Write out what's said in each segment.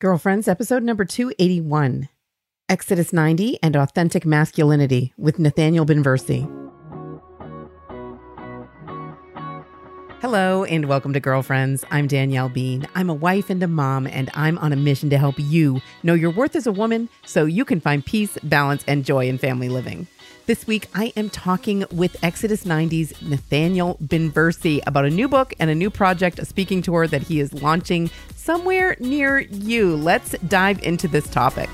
Girlfriends, episode number 281 Exodus 90 and Authentic Masculinity with Nathaniel Binversie. Hello, and welcome to Girlfriends. I'm Danielle Bean. I'm a wife and a mom, and I'm on a mission to help you know your worth as a woman so you can find peace, balance, and joy in family living. This week, I am talking with Exodus 90's Nathaniel Binversie about a new book and a new project, a speaking tour that he is launching somewhere near you. Let's dive into this topic.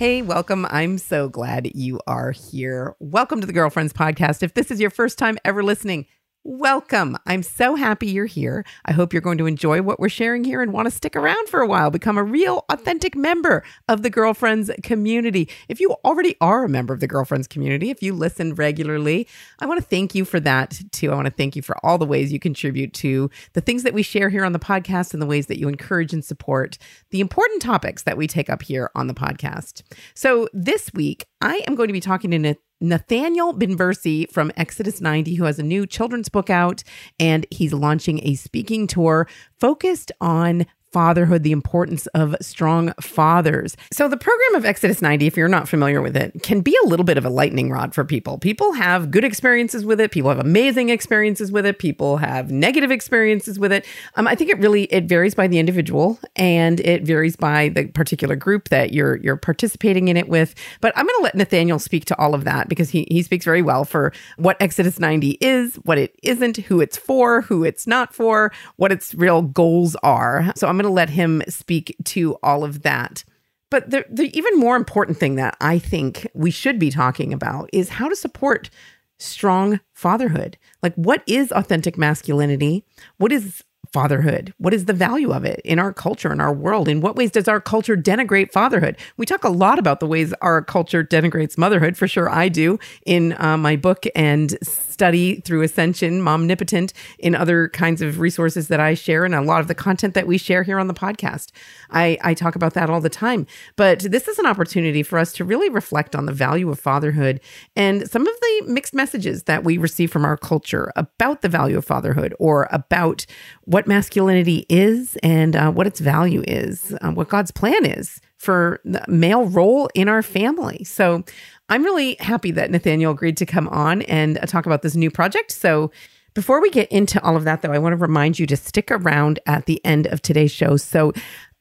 Hey, welcome. I'm so glad you are here. Welcome to the Girlfriends Podcast. If this is your first time ever listening, Welcome. I'm so happy you're here. I hope you're going to enjoy what we're sharing here and want to stick around for a while, become a real, authentic member of the Girlfriends community. If you already are a member of the Girlfriends community, if you listen regularly, I want to thank you for that too. I want to thank you for all the ways you contribute to the things that we share here on the podcast and the ways that you encourage and support the important topics that we take up here on the podcast. So this week, I am going to be talking to Nathaniel Binversie from Exodus 90, who has a new children's book out, and he's launching a speaking tour focused on fatherhood, the importance of strong fathers. So, the program of Exodus 90, if you're not familiar with it, can be a little bit of a lightning rod for people. People have good experiences with it. People have amazing experiences with it. People have negative experiences with it. Um, I think it really it varies by the individual and it varies by the particular group that you're you're participating in it with. But I'm going to let Nathaniel speak to all of that because he he speaks very well for what Exodus 90 is, what it isn't, who it's for, who it's not for, what its real goals are. So I'm going to let him speak to all of that. But the, the even more important thing that I think we should be talking about is how to support strong fatherhood. Like, what is authentic masculinity? What is fatherhood? What is the value of it in our culture, in our world? In what ways does our culture denigrate fatherhood? We talk a lot about the ways our culture denigrates motherhood. For sure, I do in uh, my book and study through Ascension, Momnipotent, in other kinds of resources that I share, and a lot of the content that we share here on the podcast. I, I talk about that all the time. But this is an opportunity for us to really reflect on the value of fatherhood and some of the mixed messages that we receive from our culture about the value of fatherhood or about what masculinity is and uh, what its value is, uh, what God's plan is for the male role in our family. So I'm really happy that Nathaniel agreed to come on and uh, talk about this new project. So, before we get into all of that, though, I want to remind you to stick around at the end of today's show. So,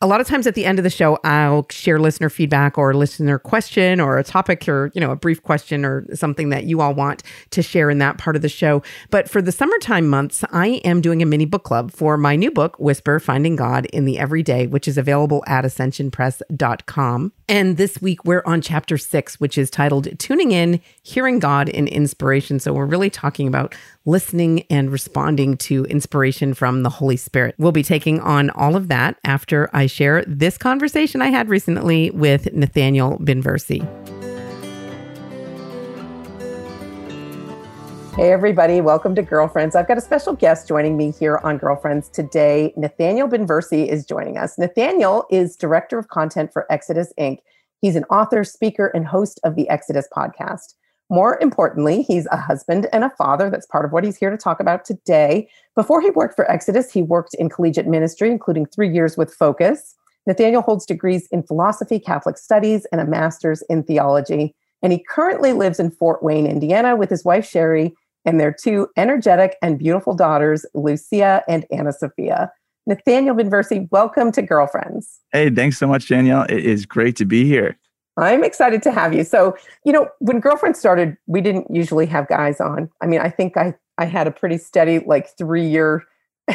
a lot of times at the end of the show, I'll share listener feedback or listener question or a topic or, you know, a brief question or something that you all want to share in that part of the show. But for the summertime months, I am doing a mini book club for my new book, Whisper Finding God in the Everyday, which is available at ascensionpress.com. And this week we're on chapter six, which is titled Tuning In, Hearing God in Inspiration. So we're really talking about listening and responding to inspiration from the Holy Spirit. We'll be taking on all of that after I share this conversation I had recently with Nathaniel Binversie. Hey, everybody, welcome to Girlfriends. I've got a special guest joining me here on Girlfriends today. Nathaniel Binversie is joining us. Nathaniel is Director of Content for Exodus Inc. He's an author, speaker, and host of the Exodus podcast. More importantly, he's a husband and a father. That's part of what he's here to talk about today. Before he worked for Exodus, he worked in collegiate ministry, including three years with Focus. Nathaniel holds degrees in philosophy, Catholic studies, and a master's in theology. And he currently lives in Fort Wayne, Indiana, with his wife, Sherry, and their two energetic and beautiful daughters, Lucia and Anna Sophia. Nathaniel Binversie, welcome to Girlfriends. Hey, thanks so much, Danielle. It is great to be here. I'm excited to have you. So, you know, when Girlfriends started, we didn't usually have guys on. I mean, I think I I had a pretty steady like 3-year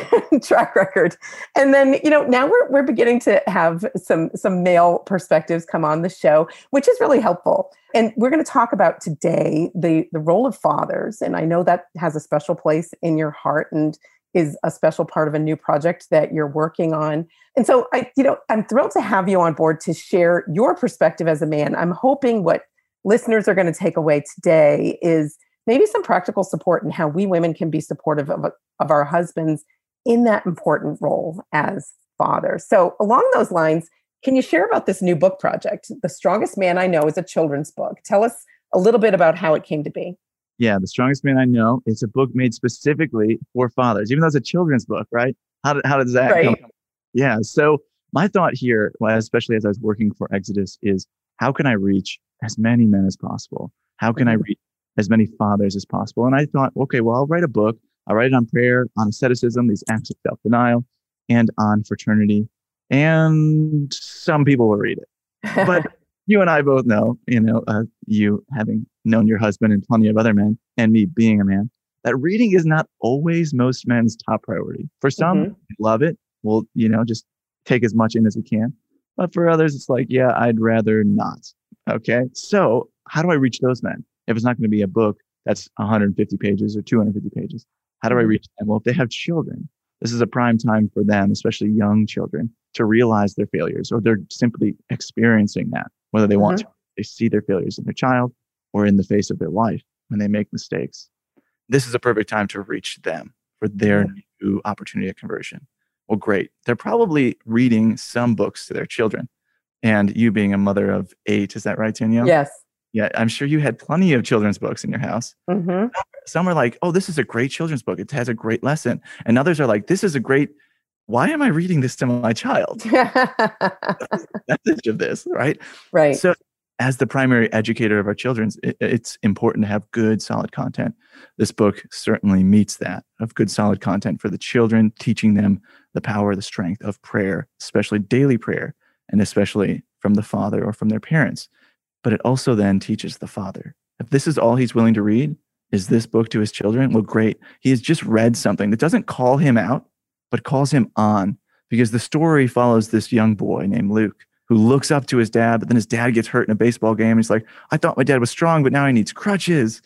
track record. And then, you know, now we're we're beginning to have some some male perspectives come on the show, which is really helpful. And we're going to talk about today the the role of fathers. And I know that has a special place in your heart and is a special part of a new project that you're working on. And so I, you know, I'm thrilled to have you on board to share your perspective as a man. I'm hoping what listeners are going to take away today is maybe some practical support in how we women can be supportive of, of our husbands in that important role as father. So, along those lines, can you share about this new book project? The Strongest Man I Know is a children's book. Tell us a little bit about how it came to be. Yeah, The Strongest Man I Know. is a book made specifically for fathers, even though it's a children's book, right? How, how does that right. come? Yeah. So my thought here, especially as I was working for Exodus, is how can I reach as many men as possible? How can I mm-hmm. reach as many fathers as possible? And I thought, okay, well, I'll write a book. I'll write it on prayer, on asceticism, these acts of self denial, and on fraternity. And some people will read it. But you and I both know, you know, uh, you having known your husband and plenty of other men, and me being a man, that reading is not always most men's top priority. For some, mm-hmm. love it. We'll, you know, just take as much in as we can. But for others, it's like, yeah, I'd rather not. Okay. So how do I reach those men? If it's not going to be a book that's 150 pages or 250 pages, how do I mm-hmm. reach them? Well, if they have children, this is a prime time for them, especially young children, to realize their failures or they're simply experiencing that, whether they want mm-hmm. to. They see their failures in their child or in the face of their wife when they make mistakes. This is a perfect time to reach them for their new opportunity of conversion. Well, great. They're probably reading some books to their children. And you being a mother of eight, is that right, Danielle? Yes. Yeah, I'm sure you had plenty of children's books in your house. Mm-hmm. Some are like, oh, this is a great children's book. It has a great lesson. And others are like, this is a great, why am I reading this to my child? message of this, right? Right. So as the primary educator of our children, it, it's important to have good, solid content. This book certainly meets that of good, solid content for the children, teaching them the power, the strength of prayer, especially daily prayer, and especially from the father or from their parents. But it also then teaches the father. If this is all he's willing to read, is this book to his children? Well, great. He has just read something that doesn't call him out, but calls him on because the story follows this young boy named Luke who looks up to his dad, but then his dad gets hurt in a baseball game. And He's like, I thought my dad was strong, but now he needs crutches.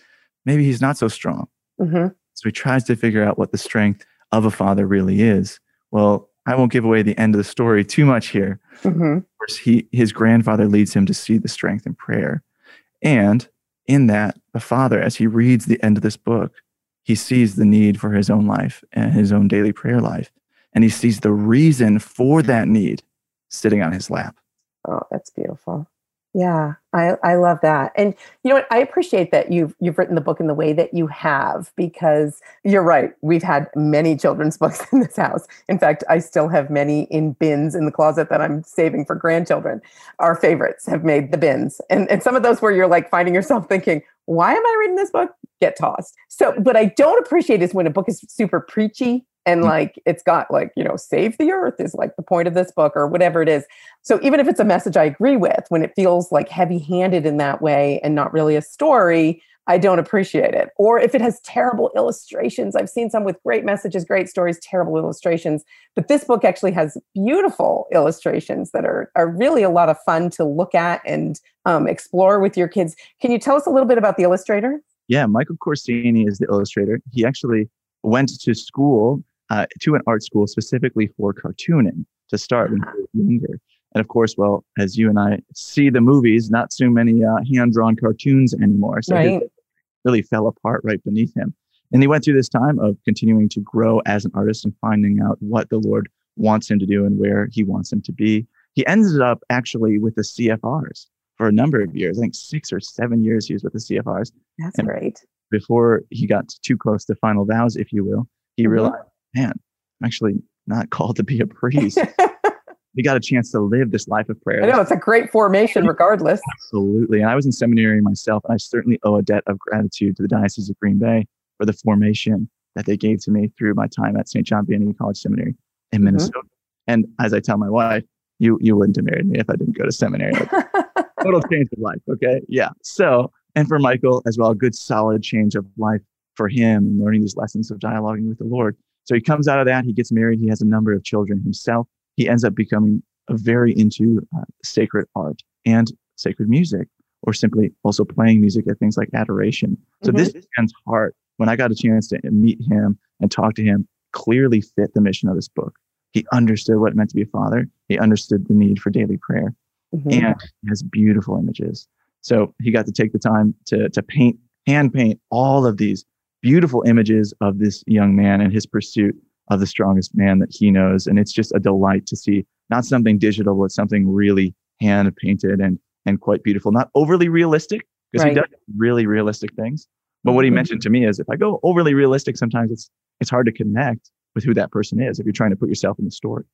Maybe he's not so strong. Mm-hmm. So he tries to figure out what the strength of a father really is. Well, I won't give away the end of the story too much here. Mm-hmm. Of course, he, his grandfather leads him to see the strength in prayer. And in that, the father, as he reads the end of this book, he sees the need for his own life and his own daily prayer life. And he sees the reason for that need sitting on his lap. Oh, that's beautiful. Yeah, I, I love that. And you know what? I appreciate that you've you've written the book in the way that you have because you're right. We've had many children's books in this house. In fact, I still have many in bins in the closet that I'm saving for grandchildren. Our favorites have made the bins. And and some of those where you're like finding yourself thinking, why am I reading this book? Get tossed. So, but I don't appreciate is when a book is super preachy and mm-hmm. like it's got like you know save the earth is like the point of this book or whatever it is. So even if it's a message i agree with when it feels like heavy handed in that way and not really a story i don't appreciate it. Or if it has terrible illustrations i've seen some with great messages great stories terrible illustrations but this book actually has beautiful illustrations that are, are really a lot of fun to look at and um, explore with your kids. Can you tell us a little bit about the illustrator? Yeah michael corsini is the illustrator. He actually went to school uh, to an art school specifically for cartooning to start when he was younger. And of course, well, as you and I see the movies, not so many uh, hand drawn cartoons anymore. So right. really fell apart right beneath him. And he went through this time of continuing to grow as an artist and finding out what the Lord wants him to do and where he wants him to be. He ended up actually with the CFRs for a number of years. I think six or seven years he was with the CFRs. That's and great. Before he got too close to final vows, if you will, he mm-hmm. realized man, I'm actually not called to be a priest. we got a chance to live this life of prayer. I know it's a great formation, regardless. Absolutely. And I was in seminary myself, and I certainly owe a debt of gratitude to the Diocese of Green Bay for the formation that they gave to me through my time at St. John Vianney College Seminary in mm-hmm. Minnesota. Mm-hmm. And as I tell my wife, you you wouldn't have married me if I didn't go to seminary. total change of life. Okay. Yeah. So, and for Michael as well, a good solid change of life for him and learning these lessons of dialoguing with the Lord. So he comes out of that. He gets married. He has a number of children himself. He ends up becoming very into uh, sacred art and sacred music, or simply also playing music at things like adoration. So mm-hmm. this man's heart, when I got a chance to meet him and talk to him, clearly fit the mission of this book. He understood what it meant to be a father. He understood the need for daily prayer, mm-hmm. and he has beautiful images. So he got to take the time to to paint, hand paint all of these beautiful images of this young man and his pursuit of the strongest man that he knows. And it's just a delight to see not something digital, but something really hand painted and, and quite beautiful, not overly realistic because right. he does really realistic things, But what he Mhm. mentioned to me is if I go overly realistic, sometimes it's it's hard to connect with who that person is if you're trying to put yourself in the story.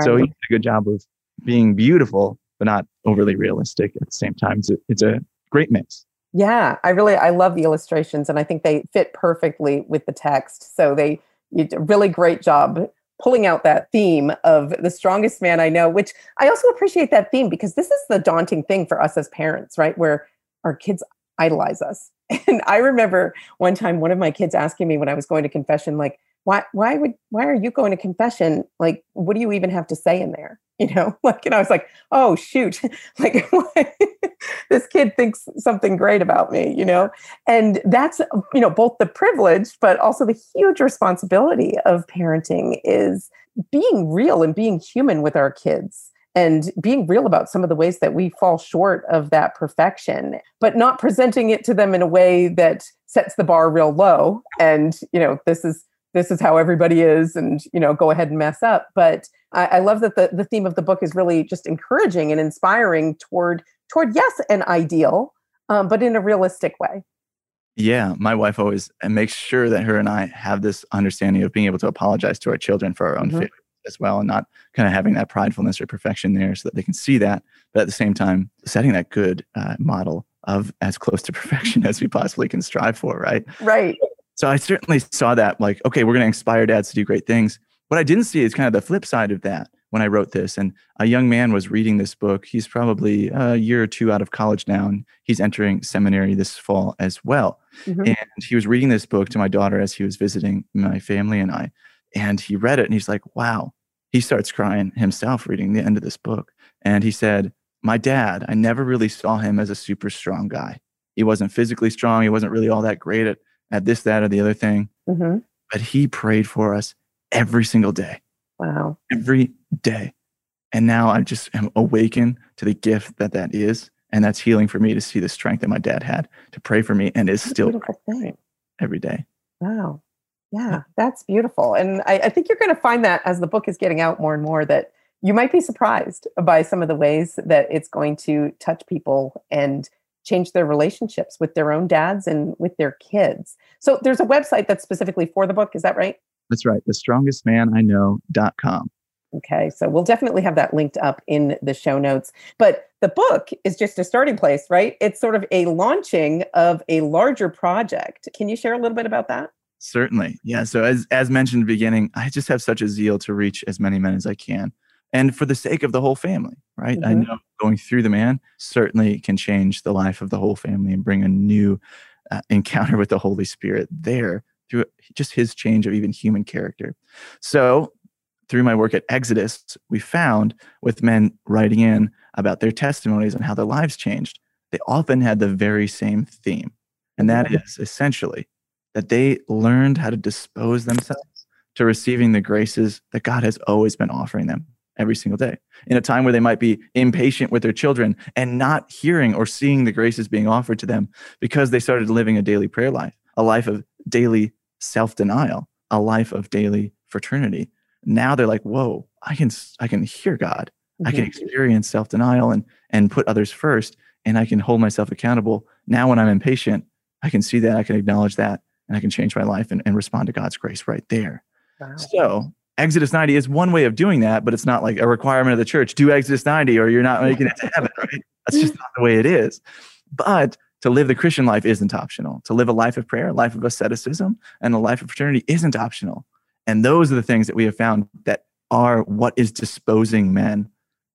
So he did a good job of being beautiful, but not overly realistic at the same time. It's a, it's a great mix. Yeah, I really I love the illustrations and I think they fit perfectly with the text. So they you did a really great job pulling out that theme of the strongest man I know, which I also appreciate that theme because this is the daunting thing for us as parents, right? Where our kids idolize us. And I remember one time one of my kids asking me when I was going to confession like why why would why are you going to confession? Like what do you even have to say in there? You know? Like and I was like, "Oh shoot." like this kid thinks something great about me, you know? And that's, you know, both the privilege, but also the huge responsibility of parenting is being real and being human with our kids and being real about some of the ways that we fall short of that perfection, but not presenting it to them in a way that sets the bar real low. And, you know, this is, this is how everybody is and you know go ahead and mess up. But i, I love that the, the theme of the book is really just encouraging and inspiring toward toward yes an ideal um, but in a realistic way. Yeah, my wife always makes sure that her and I have this understanding of being able to apologize to our children for our own failures as well, and not kind of having that pridefulness or perfection there, so that they can see that, but at the same time, setting that good uh, model of as close to perfection as we possibly can strive for, right? right So I certainly saw that, like, okay, we're going to inspire dads to do great things. What I didn't see is kind of the flip side of that when I wrote this. And a young man was reading this book. He's probably a year or two out of college now, and he's entering seminary this fall as well. Mhm. And he was reading this book to my daughter as he was visiting my family and I. And he read it and he's like, wow. He starts crying himself reading the end of this book. And he said, My dad, I never really saw him as a super strong guy. He wasn't physically strong. He wasn't really all that great at, this, that, or the other thing. Mhm. But he prayed for us every single day, wow every day. And now I just am awakened to the gift that that is. And that's healing for me to see the strength that my dad had to pray for me and is That's still every day. wow yeah that's beautiful and I, I think you're going to find that as the book is getting out more and more that you might be surprised by some of the ways that it's going to touch people and change their relationships with their own dads and with their kids so there's a website that's specifically for the book is that right That's right. The strongest man I know.com. Okay, so we'll definitely have that linked up in the show notes. But the book is just a starting place, right? It's sort of a launching of a larger project. Can you share a little bit about that? Certainly. Yeah. So as as mentioned in the beginning, I just have such a zeal to reach as many men as I can. And for the sake of the whole family, right? I Mhm. know going through the man certainly can change the life of the whole family and bring a new uh, encounter with the Holy Spirit there through just his change of even human character. So, through my work at Exodus, we found with men writing in about their testimonies and how their lives changed, they often had the very same theme. And that Mhm. essentially that they learned how to dispose themselves to receiving the graces that God has always been offering them every single day. In a time where they might be impatient with their children and not hearing or seeing the graces being offered to them because they started living a daily prayer life, a life of daily self denial, a life of daily fraternity. Now they're like, whoa, I can, I can hear God. I can experience self denial and, and put others first, and I can hold myself accountable. Now, when I'm impatient, I can see that, I can acknowledge that, and I can change my life and, and respond to God's grace right there. Wow. So Exodus 90 is one way of doing that, but it's not like a requirement of the church. Do Exodus 90 or you're not making it to heaven, right? That's just not the way it is. But to live the Christian life isn't optional. To live a life of prayer, a life of asceticism, and a life of fraternity isn't optional. And those are the things that we have found that are what is disposing men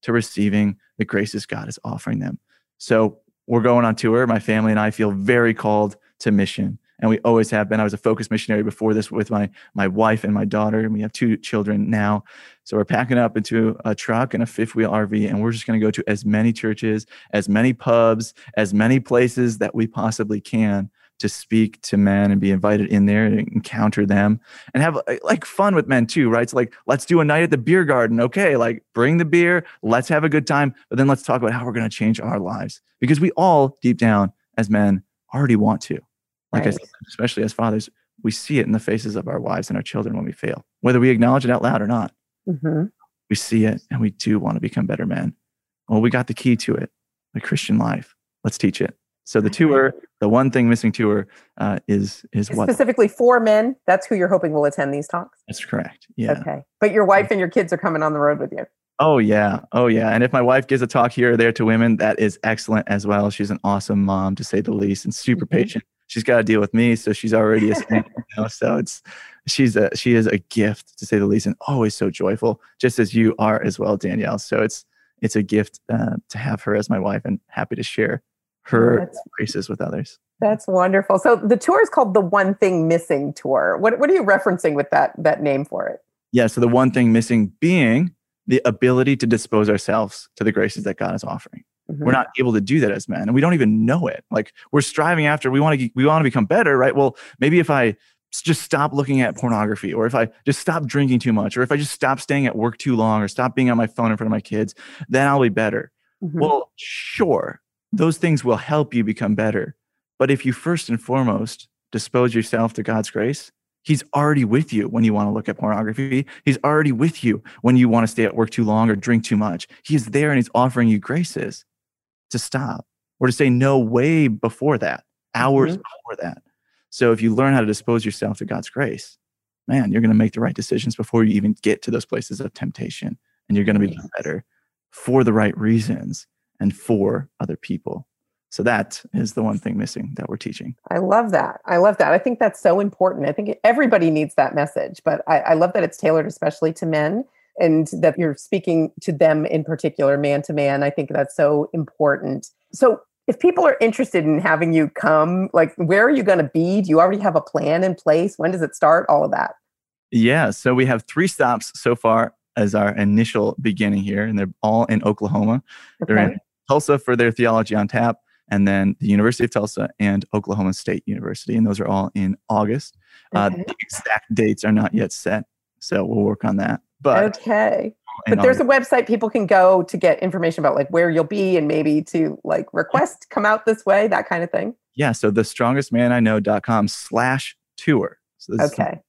to receiving the graces God is offering them. So we're going on tour. My family and I feel very called to mission and we always have been. I was a focus missionary before this with my my wife and my daughter, and we have two children now. So we're packing up into a truck and a fifth wheel RV, and we're just going to go to as many churches, as many pubs, as many places that we possibly can to speak to men and be invited in there and encounter them and have like fun with men too, right? So like, let's do a night at the beer garden. Okay, like bring the beer, let's have a good time, but then let's talk about how we're going to change our lives because we all deep down as men already want to. Like I said, especially as fathers, we see it in the faces of our wives and our children when we fail, whether we acknowledge it out loud or not. Mhm. We see it and we do want to become better men. Well, we got the key to it the Christian life. Let's teach it. So the tour, the one thing missing tour, uh, is is what specifically for men. That's who you're hoping will attend these talks. That's correct. Yeah. Okay, but your wife and your kids are coming on the road with you. Oh yeah, oh yeah. And if my wife gives a talk here or there to women, that is excellent as well. She's an awesome mom, to say the least, and super mm-hmm. patient. She's got to deal with me, so she's already a you know, so it's she's a she is a gift to say the least, and always so joyful, just as you are as well, Danielle. So it's it's a gift uh, to have her as my wife, and happy to share her that's, graces with others. That's wonderful. So the tour is called the One Thing Missing Tour. What what are you referencing with that that name for it? Yeah, so the one thing missing being the ability to dispose ourselves to the graces that God is offering. Mm-hmm. We're not able to do that as men, and we don't even know it. Like we're striving after we want to we want to become better, right? Well, maybe if I just stop looking at pornography or if i just stop drinking too much or if i just stop staying at work too long or stop being on my phone in front of my kids then i'll be better mm-hmm. well sure those things will help you become better. But if you first and foremost dispose yourself to God's grace, He's already with you when you want to look at pornography. He's already with you when you want to stay at work too long or drink too much. He's there and He's offering you graces to stop or to say no way before that, hours mm-hmm. before that. So if you learn how to dispose yourself to God's grace, man, you're going to make the right decisions before you even get to those places of temptation and you're going to be better for the right reasons and for other people. So that is the one thing missing that we're teaching. I love that. I love that. I think that's so important. I think everybody needs that message, but I, I love that it's tailored especially to men and that you're speaking to them in particular, man to man. I think that's so important. So if people are interested in having you come, like where are you going to be? Do you already have a plan in place? When does it start? All of that. Yeah. So we have three stops so far as our initial beginning here, and they're all in Oklahoma. Okay. They're in Tulsa for their theology on tap, and then the University of Tulsa and Oklahoma State University. And those are all in August. Uh, okay. Uh, the exact dates are not yet set, so we'll work on that. But okay. But there's a website people can go to get information about like where you'll be and maybe to like request come out this way, that kind of thing. Yeah. So the strongestmaniknow.com slash tour. So this okay.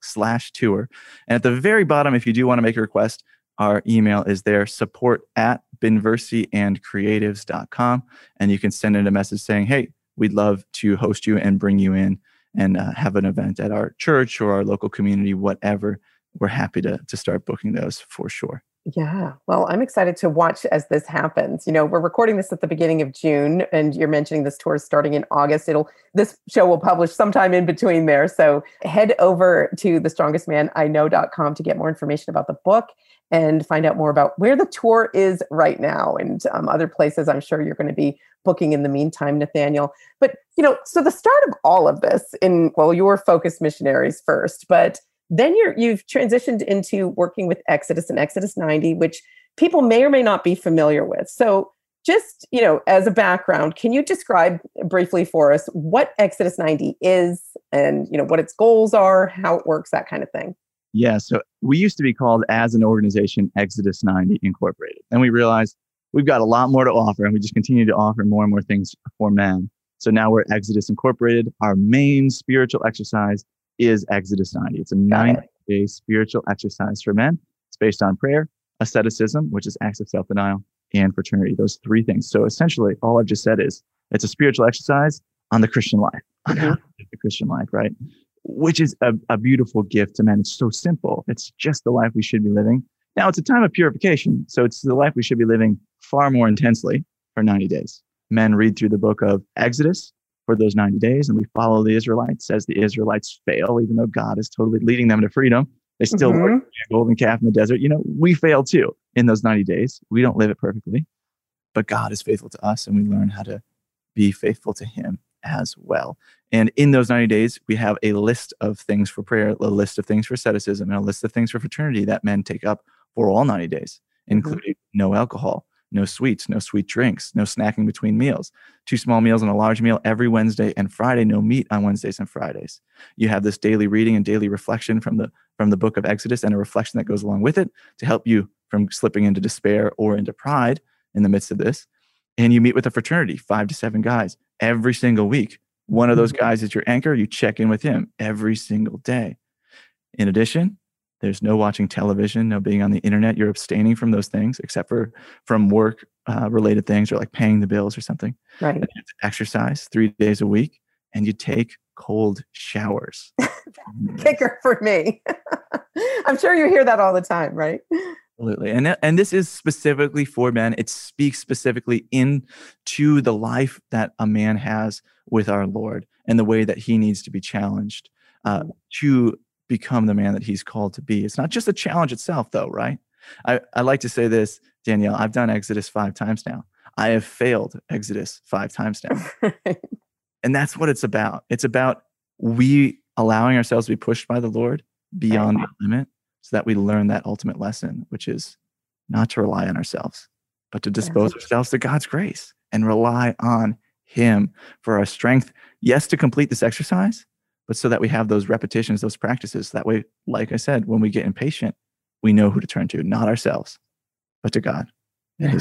slash tour. And at the very bottom, if you do want to make a request, our email is there support at binversiandcreatives.com. And you can send in a message saying, hey, we'd love to host you and bring you in and uh, have an event at our church or our local community, whatever. We're happy to, to start booking those for sure. Yeah. Well, I'm excited to watch as this happens. You know, we're recording this at the beginning of June and you're mentioning this tour is starting in August. It'll this show will publish sometime in between there. So head over to the strongestmaniknow.com to get more information about the book and find out more about where the tour is right now and um, other places I'm sure you're going to be booking in the meantime, Nathaniel. But, you know, so the start of all of this in, well, your focus missionaries first, but then you're, you've transitioned into working with Exodus and Exodus 90, which people may or may not be familiar with. So just, you know, as a background, can you describe briefly for us what Exodus 90 is and, you know, what its goals are, how it works, that kind of thing? Yeah. So we used to be called as an organization Exodus 90 Incorporated. And we realized we've got a lot more to offer and we just continue to offer more and more things for men. So now we're Exodus Incorporated. Our main spiritual exercise is Exodus 90. It's a 90 day spiritual exercise for men. It's based on prayer, asceticism, which is acts of self denial, and fraternity. Those three things. So essentially, all I've just said is it's a spiritual exercise on the Christian life, on mm-hmm. the Christian life, right? which is a, a beautiful gift to men. It's so simple. It's just the life we should be living. Now, it's a time of purification. So it's the life we should be living far more intensely for 90 days. Men read through the book of Exodus for those 90 days, and we follow the Israelites as the Israelites fail, even though God is totally leading them to freedom. They still mm-hmm. work a golden calf in the desert. You know, we fail too in those 90 days. We don't live it perfectly, but God is faithful to us, and we learn how to be faithful to Him as well. And in those 90 days, we have a list of things for prayer, a list of things for asceticism, and a list of things for fraternity that men take up for all 90 days, mm-hmm. including mm-hmm. no alcohol, no sweets, no sweet drinks, no snacking between meals, two small meals and a large meal every Wednesday and Friday, no meat on Wednesdays and Fridays. You have this daily reading and daily reflection from the from the book of Exodus and a reflection that goes along with it to help you from slipping into despair or into pride in the midst of this. And you meet with a fraternity, five to seven guys, every single week. One of those mm-hmm. guys is your anchor. You check in with him every single day. In addition, There's no watching television, no being on the internet. You're abstaining from those things, except for from work uh, related things or like paying the bills or something. Right. exercise three days a week, and you take cold showers. Kicker for me. I'm sure you hear that all the time, right? Absolutely. And, and this is specifically for men. It speaks specifically into the life that a man has with our Lord and the way that he needs to be challenged uh, mm. to become the man that he's called to be. It's not just the challenge itself, though, right? I, I like to say this, Danielle. I've done Exodus five times now. I have failed Exodus five times now. and that's what it's about. It's about we allowing ourselves to be pushed by the Lord beyond the limit so that we learn that ultimate lesson, which is not to rely on ourselves, but to dispose yeah. ourselves to God's grace and rely on Him for our strength. Yes, to complete this exercise, but so that we have those repetitions, those practices. That way, like I said, when we get impatient, we know who to turn to, not ourselves, but to God. Yeah.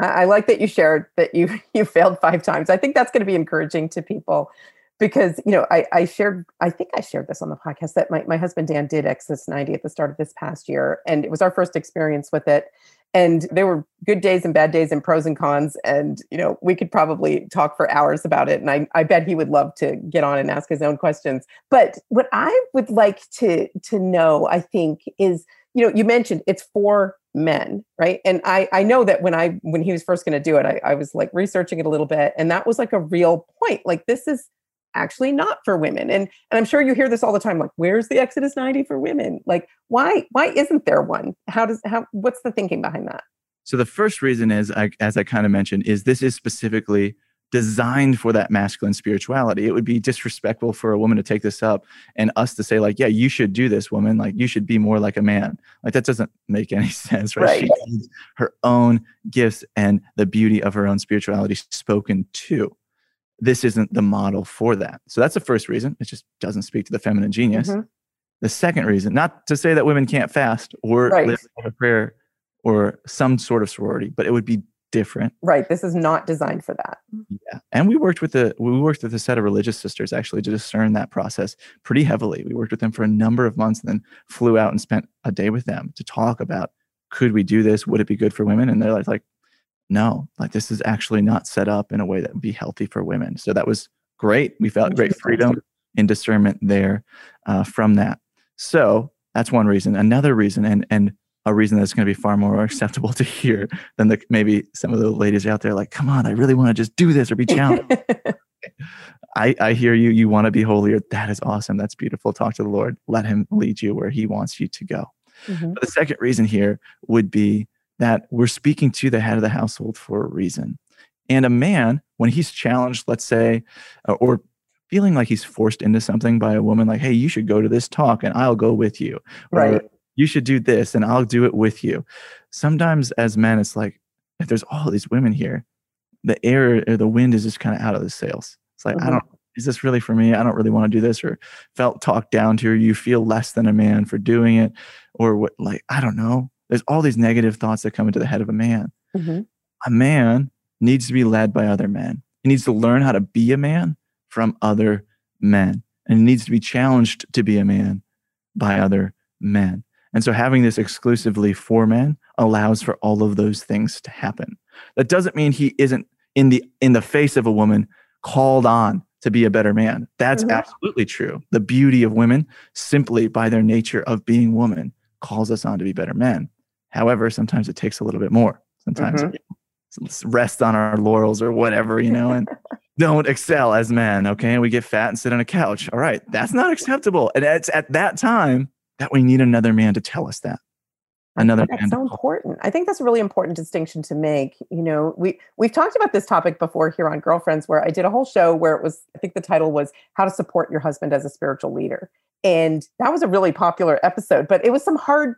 I like that you shared that you you failed five times. I think that's going to be encouraging to people because you know I, I shared i think i shared this on the podcast that my, my husband dan did exodus 90 at the start of this past year and it was our first experience with it and there were good days and bad days and pros and cons and you know we could probably talk for hours about it and i, I bet he would love to get on and ask his own questions. But what i would like to to know i think is you know you mentioned it's for men right? And i i know that when i when he was first going to do it I, I was like researching it a little bit and that was like a real point. Like this is actually not for women. And and i'm sure you hear this all the time like where's the exodus 90 for women? Like why why isn't there one? How does how what's the thinking behind that? So the first reason is I, as i kind of mentioned is this is specifically designed for that masculine spirituality. It would be disrespectful for a woman to take this up and us to say like yeah you should do this woman. Like you should be more like a man. Like that doesn't make any sense right, right. she needs her own gifts and the beauty of her own spirituality spoken to this isn't the model for that. So that's the first reason. It just doesn't speak to the feminine genius. Mm-hmm. The second reason, not to say that women can't fast or right. live a prayer or some sort of sorority, but it would be different. Right. This is not designed for that. Yeah. And we worked with the we worked with a set of religious sisters actually to discern that process pretty heavily. We worked with them for a number of months and then flew out and spent a day with them to talk about could we do this? Would it be good for women? And they're like, like no, like this is actually not set up in a way that would be healthy for women. So that was great. We felt great freedom and discernment there uh, from that. So that's one reason. Another reason, and and a reason that's going to be far more acceptable to hear than the maybe some of the ladies out there like, come on, I really want to just do this or be challenged. I, I hear you. You want to be holier. That is awesome. That's beautiful. Talk to the Lord. Let Him lead you where He wants you to go. Mm-hmm. The second reason here would be that we're speaking to the head of the household for a reason. And a man, when he's challenged, let's say, uh, or feeling like he's forced into something by a woman, like, hey, you should go to this talk and I'll go with you. Right. Or you should do this and I'll do it with you. Sometimes as men, it's like, if there's all these women here, the air or the wind is just kind of out of the sails. It's like, mm-hmm. I don't, is this really for me? I don't really want to do this or felt talked down to, or you feel less than a man for doing it or what, like, I don't know. There's all these negative thoughts that come into the head of a man. Mm-hmm. A man needs to be led by other men. He needs to learn how to be a man from other men. And he needs to be challenged to be a man by other men. And so having this exclusively for men allows for all of those things to happen. That doesn't mean he isn't in the in the face of a woman called on to be a better man. That's mm-hmm. absolutely true. The beauty of women simply by their nature of being woman calls us on to be better men. However, sometimes it takes a little bit more. Sometimes mm-hmm. rest on our laurels or whatever, you know, and don't excel as men. Okay. And We get fat and sit on a couch. All right. That's not acceptable. And it's at that time that we need another man to tell us that. Another that's man so important. I think that's a really important distinction to make. You know, we we've talked about this topic before here on Girlfriends, where I did a whole show where it was, I think the title was How to Support Your Husband as a Spiritual Leader. And that was a really popular episode, but it was some hard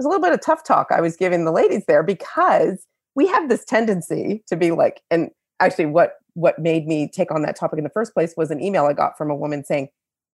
was a little bit of tough talk I was giving the ladies there because we have this tendency to be like, and actually what what made me take on that topic in the first place was an email I got from a woman saying,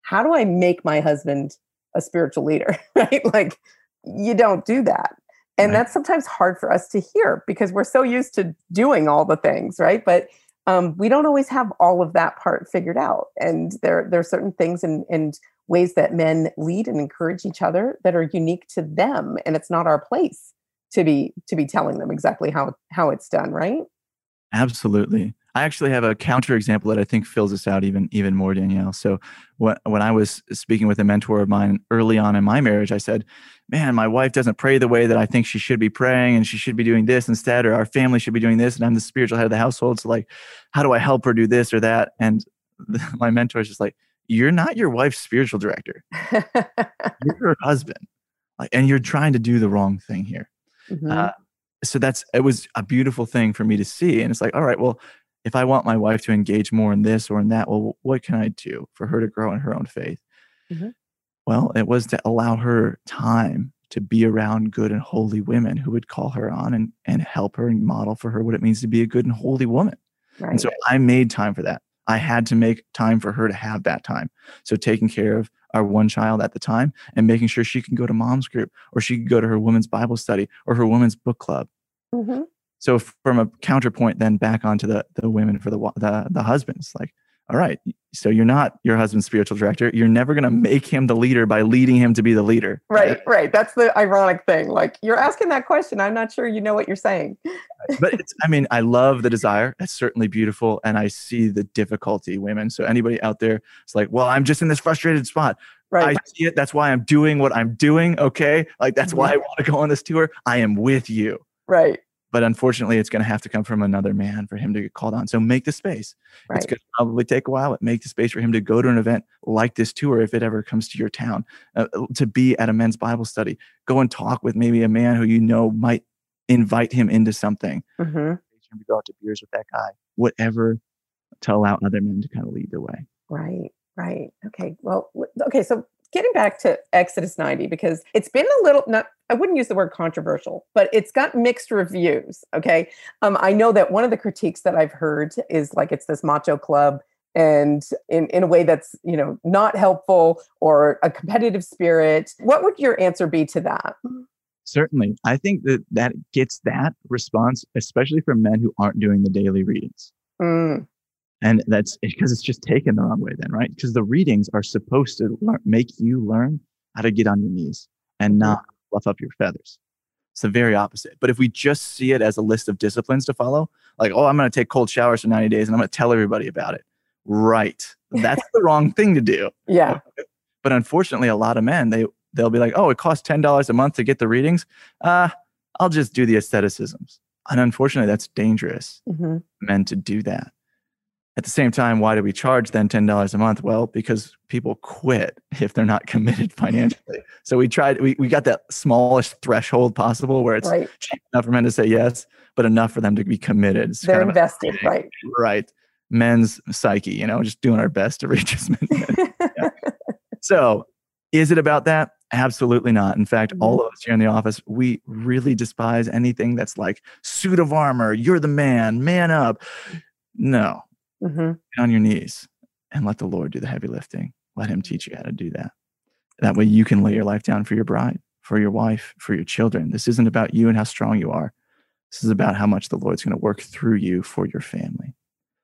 How do I make my husband a spiritual leader? right? Like you don't do that. And right. that's sometimes hard for us to hear because we're so used to doing all the things, right? But um, we don't always have all of that part figured out. And there, there are certain things and, and ways that men lead and encourage each other that are unique to them. And it's not our place to be to be telling them exactly how how it's done, right? Absolutely. I actually have a counterexample that I think fills this out even even more, Danielle. So when when I was speaking with a mentor of mine early on in my marriage, I said, "Man, my wife doesn't pray the way that I think she should be praying, and she should be doing this instead, or our family should be doing this, and I'm the spiritual head of the household. So like, how do I help her do this or that?" And my mentor is just like, "You're not your wife's spiritual director. you're her husband, like, and you're trying to do the wrong thing here." Mm-hmm. Uh, so that's it was a beautiful thing for me to see, and it's like, all right, well if I want my wife to engage more in this or in that, well, what can I do for her to grow in her own faith? Mm-hmm. Well, it was to allow her time to be around good and holy women who would call her on and, and help her and model for her what it means to be a good and holy woman. Right. And so I made time for that. I had to make time for her to have that time. So taking care of our one child at the time and making sure she can go to mom's group or she could go to her women's Bible study or her women's book club. Mm-hmm. So from a counterpoint, then back onto the the women for the the the husbands, like, all right, so you're not your husband's spiritual director. You're never going to make him the leader by leading him to be the leader. Right, right. That's the ironic thing. Like you're asking that question, I'm not sure you know what you're saying. but it's, I mean, I love the desire. It's certainly beautiful, and I see the difficulty, women. So anybody out there, it's like, well, I'm just in this frustrated spot. Right. I see it. That's why I'm doing what I'm doing. Okay, like that's why mm-hmm. I want to go on this tour. I am with you. Right but unfortunately it's going to have to come from another man for him to get called on. So make the space. Right. it's going to probably take a while but make the space for him to go to an event like this tour if it ever comes to your town. Uh, to be at a men's bible study. Go and talk with maybe a man who you know might invite him into something. Mm-hmm. go out to beers with that guy. Whatever to allow other men to kind of lead the way. Right right. Okay well okay so getting back to Exodus 90 because it's been a little not I wouldn't use the word controversial, but it's got mixed reviews. Okay. Um, I know that one of the critiques that I've heard is like it's this macho club and in, in a way that's you know not helpful or a competitive spirit. What would your answer be to that? Certainly. I think that that gets that response, especially from men who aren't doing the daily readings. Mm. And that's because it's just taken the wrong way, then, right? Because the readings are supposed to learn, make you learn how to get on your knees and mm-hmm. not fluff up your feathers. It's the very opposite. But if we just see it as a list of disciplines to follow, like, oh, I'm going to take cold showers for 90 days and I'm going to tell everybody about it. Right. That's the wrong thing to do. Yeah. But unfortunately, a lot of men, they, they'll be like, oh, it costs $10 a month to get the readings. Uh, I'll just do the asceticisms. And unfortunately, that's dangerous, mm-hmm. men to do that. At the same time, why do we charge then $10 a month? Well, because people quit if they're not committed financially. so we tried, we, we got that smallest threshold possible where it's right. cheap enough for men to say yes, but enough for them to be committed. It's they're invested, right? Right. Men's psyche, you know, just doing our best to reach as many. yeah. So is it about that? Absolutely not. In fact, mm-hmm. all of us here in the office, we really despise anything that's like suit of armor, you're the man, man up. No, Mm-hmm. Get on your knees and let the Lord do the heavy lifting. Let Him teach you how to do that. That way you can lay your life down for your bride, for your wife, for your children. This isn't about you and how strong you are. This is about how much the Lord's going to work through you for your family.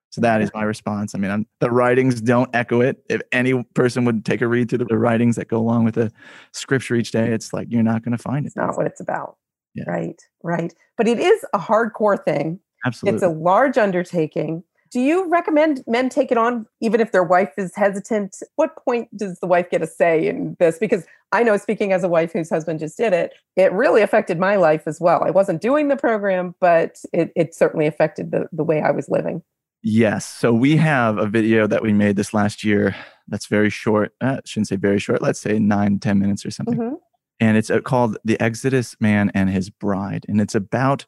So that is my response. I mean, I'm, the writings don't echo it. If any person would take a read through the writings that go along with the scripture each day, it's like you're not going to find it. It's not what it's about. Yeah. Right, right. But it is a hardcore thing. Absolutely. It's a large undertaking. Do you recommend men take it on even if their wife is hesitant? What point does the wife get a say in this? Because I know, speaking as a wife whose husband just did it, it really affected my life as well. I wasn't doing the program, but it, it certainly affected the, the way I was living. Yes. So we have a video that we made this last year that's very short. Uh, shouldn't say very short. Let's say nine, ten minutes or something. Mm-hmm. And it's uh, called The Exodus Man and His Bride. And it's about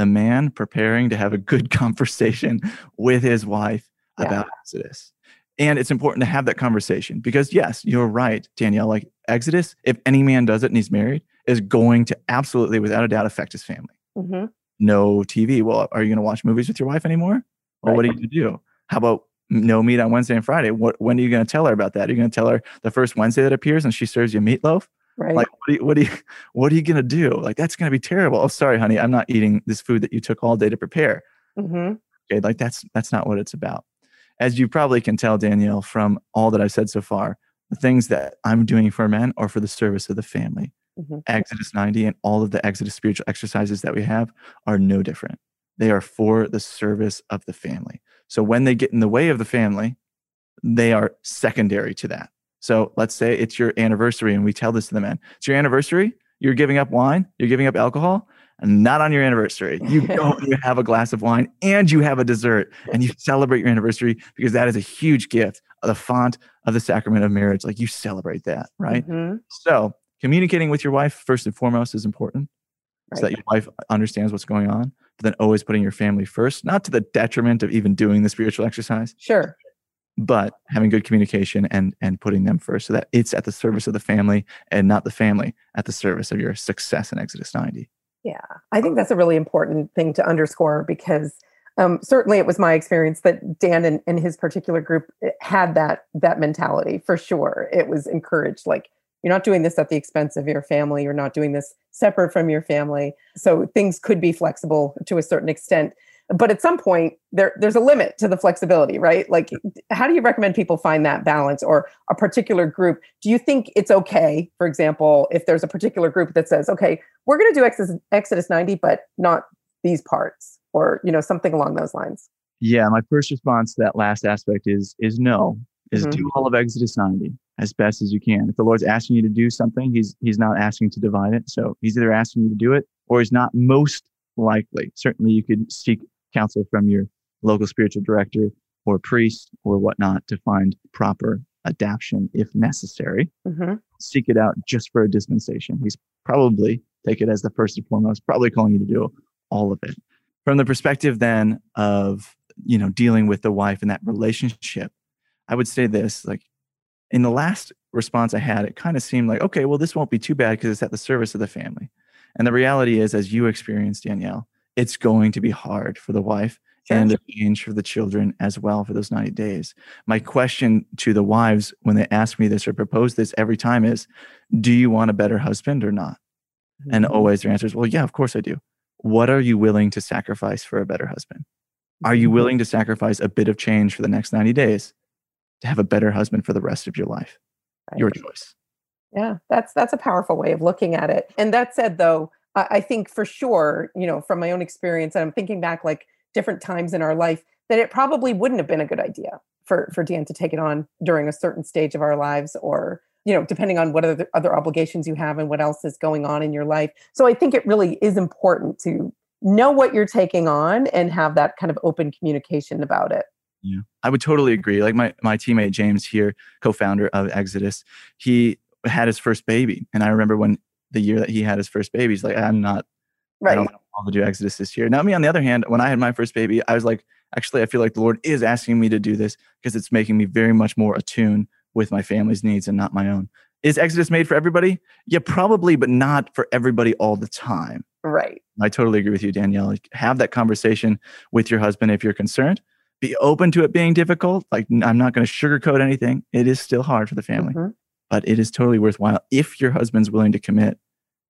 the man preparing to have a good conversation with his wife yeah. about Exodus. And it's important to have that conversation because, yes, you're right, Danielle. Like Exodus, if any man does it and he's married, is going to absolutely, without a doubt, affect his family. Mm-hmm. No TV. Well, are you going to watch movies with your wife anymore? Well, right. what are you going to do? How about no meat on Wednesday and Friday? What, when are you going to tell her about that? Are you going to tell her the first Wednesday that appears and she serves you meatloaf? Right. Like, what are, you, what are you, what are you gonna do? Like, that's gonna be terrible. Oh, sorry, honey, I'm not eating this food that you took all day to prepare. Mm-hmm. Okay, like that's that's not what it's about. As you probably can tell, Danielle, from all that I've said so far, the things that I'm doing for men are for the service of the family. Mm-hmm. Exodus 90 and all of the Exodus spiritual exercises that we have are no different. They are for the service of the family. So when they get in the way of the family, they are secondary to that. So let's say it's your anniversary and we tell this to the men. It's your anniversary. You're giving up wine. You're giving up alcohol. And not on your anniversary. You go you have a glass of wine and you have a dessert and you celebrate your anniversary because that is a huge gift, of the font of the sacrament of marriage. Like you celebrate that, right? Mm-hmm. So communicating with your wife first and foremost is important right. so that your wife understands what's going on but then always putting your family first not to the detriment of even doing the spiritual exercise sure but having good communication and and putting them first so that it's at the service of the family and not the family at the service of your success in exodus 90 yeah i think that's a really important thing to underscore because um, certainly it was my experience that dan and, and his particular group eh, had that that mentality for sure. It was encouraged like you're not doing this at the expense of your family. You're not doing this separate from your family. So things could be flexible to a certain extent but at some point there there's a limit to the flexibility right like how do you recommend people find that balance or a particular group do you think it's okay for example if there's a particular group that says okay we're going to do exodus, exodus 90 but not these parts or you know something along those lines yeah my first response to that last aspect is is no is mm-hmm. do all of exodus 90 as best as you can. If the Lord's asking you to do something, he's he's not asking to divide it. So he's either asking you to do it or he's not most likely. Certainly you could seek counsel from your local spiritual director or priest or whatnot to find proper adaption if necessary. Mm-hmm. Seek it out just for a dispensation. He's probably take it as the first and foremost, probably calling you to do all of it. From the perspective then of you know dealing with the wife and that relationship, I would say this like in the last response I had, it kind of seemed like, okay, well, this won't be too bad because it's at the service of the family. And the reality is, as you experienced, Danielle, it's going to be hard for the wife sure. and a change for the children as well for those 90 days. My question to the wives when they ask me this or propose this every time is, do you want a better husband or not? Mm-hmm. And always their answer is, well, yeah, of course I do. What are you willing to sacrifice for a better husband? Are you mm-hmm. willing to sacrifice a bit of change for the next 90 days? to have a better husband for the rest of your life. Right. Your choice. Yeah, that's that's a powerful way of looking at it. And that said, though, I, I think for sure, you know, from my own experience, and I'm thinking back like different times in our life, that it probably wouldn't have been a good idea for for Dan to take it on during a certain stage of our lives, or you know, depending on what other other obligations you have and what else is going on in your life. So I think it really is important to know what you're taking on and have that kind of open communication about it. Yeah, I would totally agree. Like my my teammate James here, co-founder of Exodus, he had his first baby, and I remember when the year that he had his first baby, he's like, "I'm not, right. I don't want to do Exodus this year." Now, me on the other hand, when I had my first baby, I was like, actually, I feel like the Lord is asking me to do this because it's making me very much more attuned with my family's needs and not my own. Is Exodus made for everybody? Yeah, probably, but not for everybody all the time. Right. I totally agree with you, Danielle. Like, have that conversation with your husband if you're concerned be open to it being difficult. Like I'm not going to sugarcoat anything. It is still hard for the family, mm-hmm. But it is totally worthwhile if your husband's willing to commit,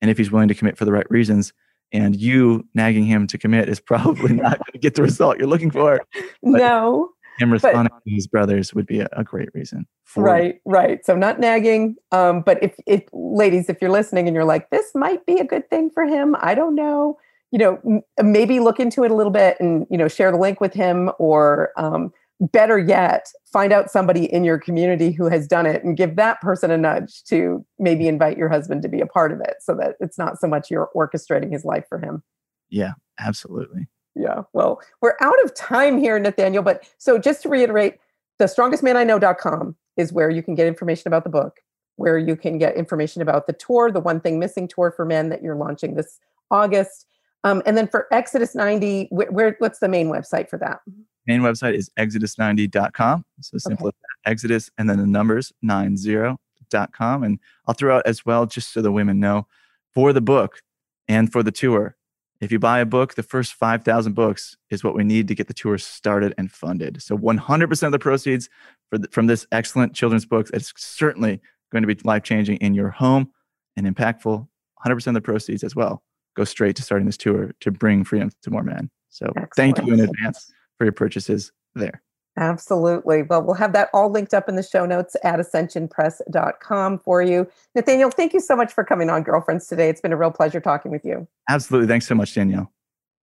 and if he's willing to commit for the right reasons. And you nagging him to commit is probably not going to get the result you're looking for. no. Him responding but, to his brothers would be a, a great reason. right, it. right. So not nagging. Um, but if, if ladies, if you're listening and you're like, this might be a good thing for him, I don't know you know, m- maybe look into it a little bit and, you know, share the link with him or um, better yet, find out somebody in your community who has done it and give that person a nudge to maybe invite your husband to be a part of it so that it's not so much you're orchestrating his life for him. Yeah, absolutely. Yeah. Well, we're out of time here, Nathaniel. But so just to reiterate, the strongestmaniknow.com is where you can get information about the book, where you can get information about the tour, the One Thing Missing tour for men that you're launching this August. Um, and then for Exodus 90, where, where, what's the main website for that? Main website is exodus90.com. So simple okay. Exodus and then the numbers 90.com. And I'll throw out as well, just so the women know, for the book and for the tour. If you buy a book, the first 5,000 books is what we need to get the tour started and funded. So 100% of the proceeds the, from this excellent children's book, it's certainly going to be life changing in your home and impactful. 100% of the proceeds as well go straight to starting this tour to bring freedom to more men. So Excellent. thank you in advance for your purchases there. Absolutely. Well, we'll have that all linked up in the show notes at ascensionpress.com for you. Nathaniel, thank you so much for coming on Girlfriends today. It's been a real pleasure talking with you. Absolutely. Thanks so much, Danielle.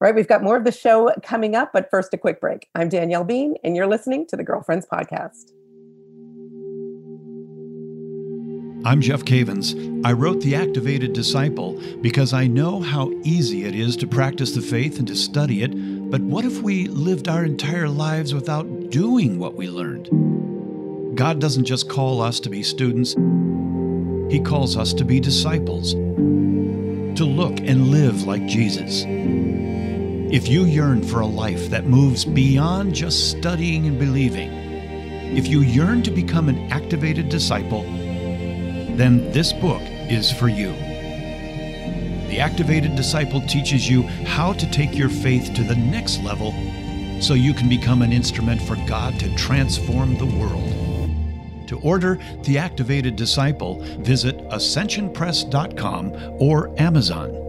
Right, we've got more of the show coming up, but first, a quick break. I'm Danielle Bean, and you're listening to the Girlfriends Podcast. I'm Jeff Cavins. I wrote The Activated Disciple because I know how easy it is to practice the faith and to study it, but what if we lived our entire lives without doing what we learned? God doesn't just call us to be students, He calls us to be disciples, to look and live like Jesus. If you yearn for a life that moves beyond just studying and believing, if you yearn to become an activated disciple, then this book is for you. The Activated Disciple teaches you how to take your faith to the next level so you can become an instrument for God to transform the world. To order The Activated Disciple, visit ascensionpress.com or Amazon.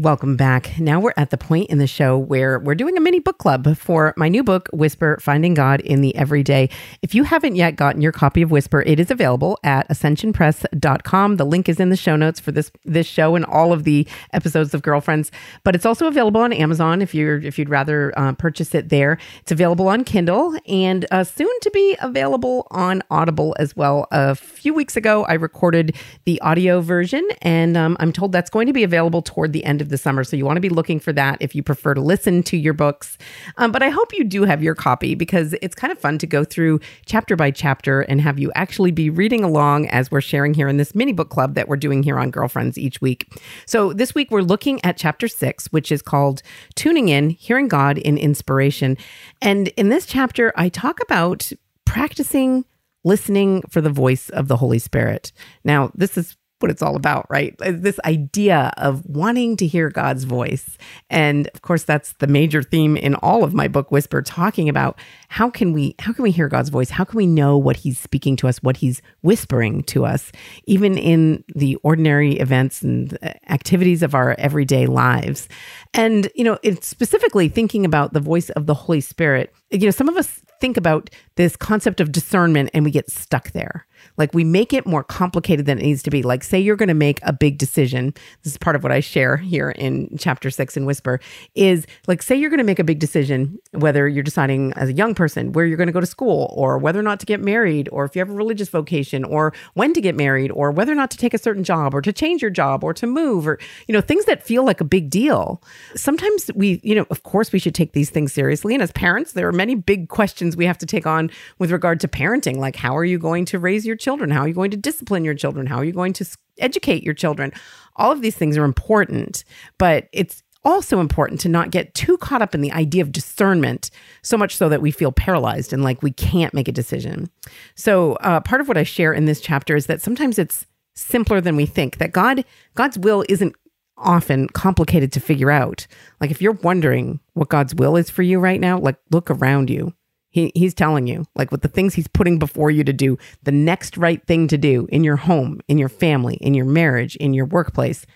Welcome back. Now we're at the point in the show where we're doing a mini book club for my new book, Whisper Finding God in the Everyday. If you haven't yet gotten your copy of Whisper, it is available at ascensionpress.com. The link is in the show notes for this this show and all of the episodes of Girlfriends, but it's also available on Amazon if you're if you'd rather uh, purchase it there. It's available on Kindle and uh, soon to be available on Audible as well. A few weeks ago, I recorded the audio version, and um, I'm told that's going to be available toward the end of the summer. So you want to be looking for that if you prefer to listen to your books. Um, but I hope you do have your copy because it's kind of fun to go through chapter by chapter and have you actually be reading along as we're sharing here in this mini book club that we're doing here on Girlfriends each week. So this week we're looking at chapter six, which is called Tuning In, Hearing God in Inspiration. And in this chapter, I talk about practicing listening for the voice of the Holy Spirit. Now, this is what it's all about, right? Uh, this idea of wanting to hear God's voice. And of course, that's the major theme in all of my book Whisper talking about how can we how can we hear God's voice? How can we know what he's speaking to us, what he's whispering to us even in the ordinary events and activities of our everyday lives. And you know, it's specifically thinking about the voice of the Holy Spirit. You know, some of us think about this concept of discernment and we get stuck there like we make it more complicated than it needs to be. Like, say you're going to make a big decision. This is part of what I share here in chapter six in Whisper is like, say you're going to make a big decision, whether you're deciding as a young person where you're going to go to school or whether or not to get married or if you have a religious vocation or when to get married or whether or not to take a certain job or to change your job or to move or, you know, things that feel like a big deal. Sometimes we, you know, of course we should take these things seriously. And as parents, there are many big questions we have to take on with regard to parenting. Like, how are you going to raise your children? How are you going to discipline your children? How are you going to educate your children? All of these things are important, but it's also important to not get too caught up in the idea of discernment, so much so that we feel paralyzed and like we can't make a decision. So, uh, part of what I share in this chapter is that sometimes it's simpler than we think. That God, God's will isn't often complicated to figure out. Like if you're wondering what God's will is for you right now, like look around you. He, he's telling you, like with the things he's putting before you to do, the next right thing to do in your home, in your family, in your marriage, in your workplace.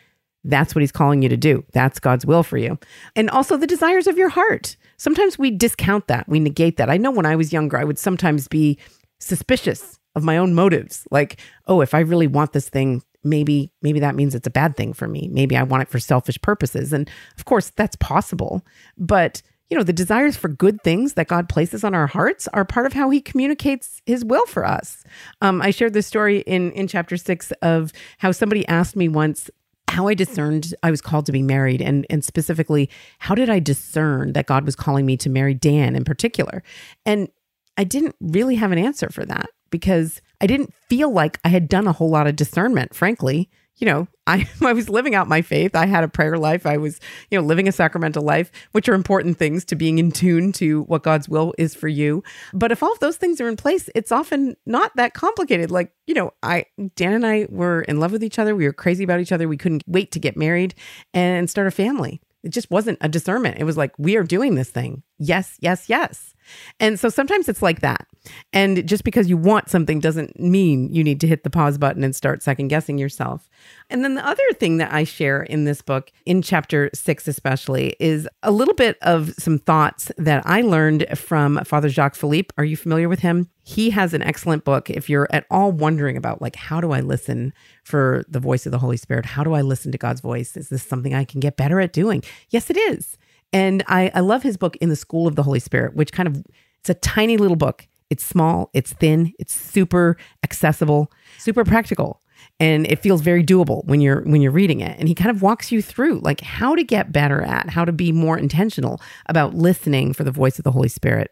That's what he's calling you to do. That's God's will for you. And also the desires of your heart. Sometimes we discount that, we negate that. I know when I was younger, I would sometimes be suspicious of my own motives. Like, oh, if I really want this thing, maybe maybe that means it's a bad thing for me. Maybe I want it for selfish purposes. And of course, that's possible. But you know, the desires for good things that God places on our hearts are part of how He communicates His will for us. Um, I shared this story in in chapter six of how somebody asked me once how I discerned I was called to be married, and and specifically, how did I discern that God was calling me to marry Dan in particular? And I didn't really have an answer for that because I didn't feel like I had done a whole lot of discernment, frankly you know, I, I was living out my faith. I had a prayer life. I was, you know, living a sacramental life, which are important things to being in tune to what God's will is for you. But if all of those things are in place, it's often not that complicated. Like, you know, I, Dan and I were in love with each other. We were crazy about each other. We couldn't wait to get married and start a family. It just wasn't a discernment. It was like, we are doing this thing. Yes, yes, yes. And so sometimes it's like that. And just because you want something doesn't mean you need to hit the pause button and start second guessing yourself. And then the other thing that I share in this book, in chapter six especially, is a little bit of some thoughts that I learned from Father Jacques Philippe. Are you familiar with him? He has an excellent book. If you're at all wondering about, like, how do I listen for the voice of the Holy Spirit? How do I listen to God's voice? Is this something I can get better at doing? Yes, it is. And I, I love his book, In the School of the Holy Spirit, which kind of, it's a tiny little book. It's small, it's thin, it's super accessible, super practical and it feels very doable when you're when you're reading it. And he kind of walks you through like how to get better at how to be more intentional about listening for the voice of the holy spirit.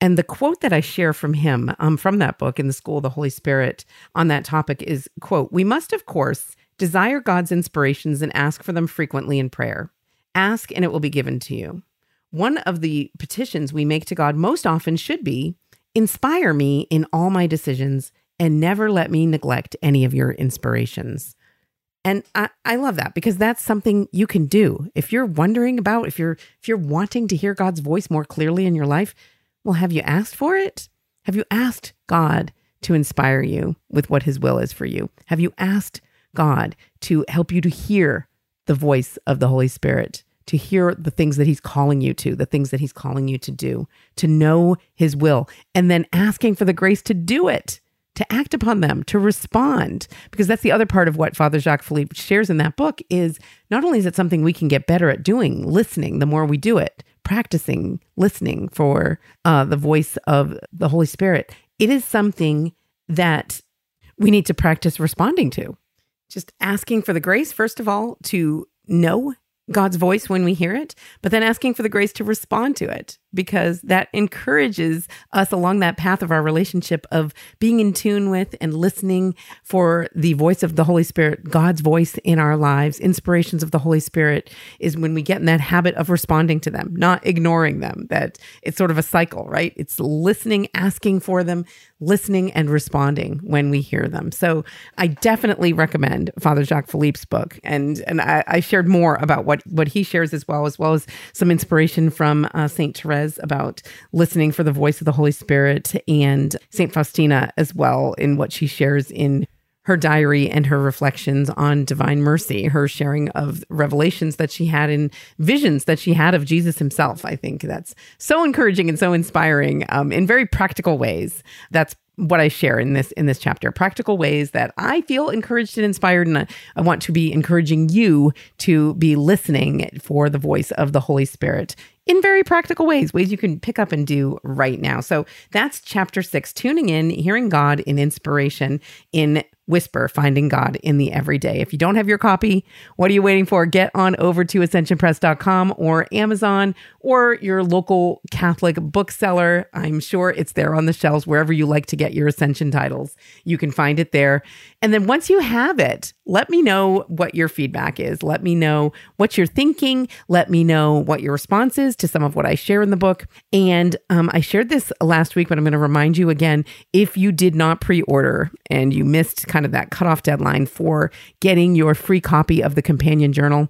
And the quote that i share from him um, from that book in the school of the holy spirit on that topic is quote we must of course desire god's inspirations and ask for them frequently in prayer. Ask and it will be given to you. One of the petitions we make to god most often should be inspire me in all my decisions and never let me neglect any of your inspirations. And I, I love that because that's something you can do. If you're wondering about, if you're if you're wanting to hear God's voice more clearly in your life, well, have you asked for it? Have you asked God to inspire you with what his will is for you? Have you asked God to help you to hear the voice of the Holy Spirit, to hear the things that he's calling you to, the things that he's calling you to do, to know his will, and then asking for the grace to do it? to act upon them, to respond. Because that's the other part of what Father Jacques Philippe shares in that book is not only is it something we can get better at doing, listening the more we do it, practicing listening for uh, the voice of the Holy Spirit, it is something that we need to practice responding to. Just asking for the grace, first of all, to know God's voice when we hear it, but then asking for the grace to respond to it because that encourages us along that path of our relationship of being in tune with and listening for the voice of the Holy Spirit, God's voice in our lives. Inspirations of the Holy Spirit is when we get in that habit of responding to them, not ignoring them. That it's sort of a cycle, right? It's listening, asking for them, listening and responding when we hear them. So I definitely recommend Father Jacques Philippe's book. And and I, I shared more about what what he shares as well, as well as some inspiration from uh, Saint Therese about listening for the voice of the Holy Spirit and Saint Faustina as well in what she shares in her diary and her reflections on divine mercy, her sharing of revelations that she had in visions that she had of Jesus himself. I think that's so encouraging and so inspiring um, in very practical ways. That's what I share in this in this chapter practical ways that I feel encouraged and inspired and I, I, want to be encouraging you to be listening for the voice of the Holy Spirit in very practical ways ways you can pick up and do right now. So that's chapter 6 tuning in hearing God in inspiration in Whisper Finding God in the Everyday. If you don't have your copy, what are you waiting for? Get on over to ascensionpress.com or Amazon or your local Catholic bookseller. I'm sure it's there on the shelves wherever you like to get your Ascension titles. You can find it there. And then once you have it, let me know what your feedback is. Let me know what you're thinking. Let me know what your response is to some of what I share in the book. And um, I shared this last week, but I'm going to remind you again if you did not pre order and you missed kind of that cutoff deadline for getting your free copy of the companion journal,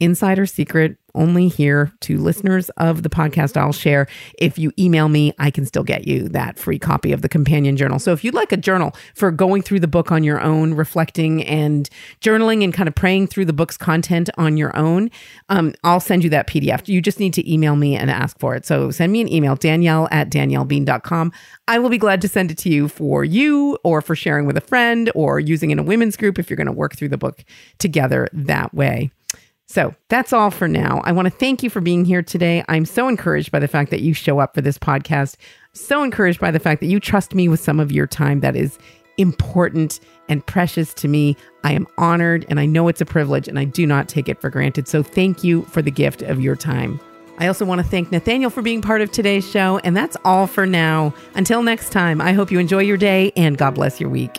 Insider Secret only here to listeners of the podcast I'll share. If you email me, I can still get you that free copy of the companion journal. So if you'd like a journal for going through the book on your own, reflecting and journaling and kind of praying through the book's content on your own, um, I'll send you that PDF. You just need to email me and ask for it. So send me an email, danielle at daniellebean.com. I will be glad to send it to you for you or for sharing with a friend or using in a women's group if you're going to work through the book together that way. So that's all for now. I want to thank you for being here today. I'm so encouraged by the fact that you show up for this podcast. So encouraged by the fact that you trust me with some of your time that is important and precious to me. I am honored and I know it's a privilege and I do not take it for granted. So thank you for the gift of your time. I also want to thank Nathaniel for being part of today's show. And that's all for now. Until next time, I hope you enjoy your day and God bless your week.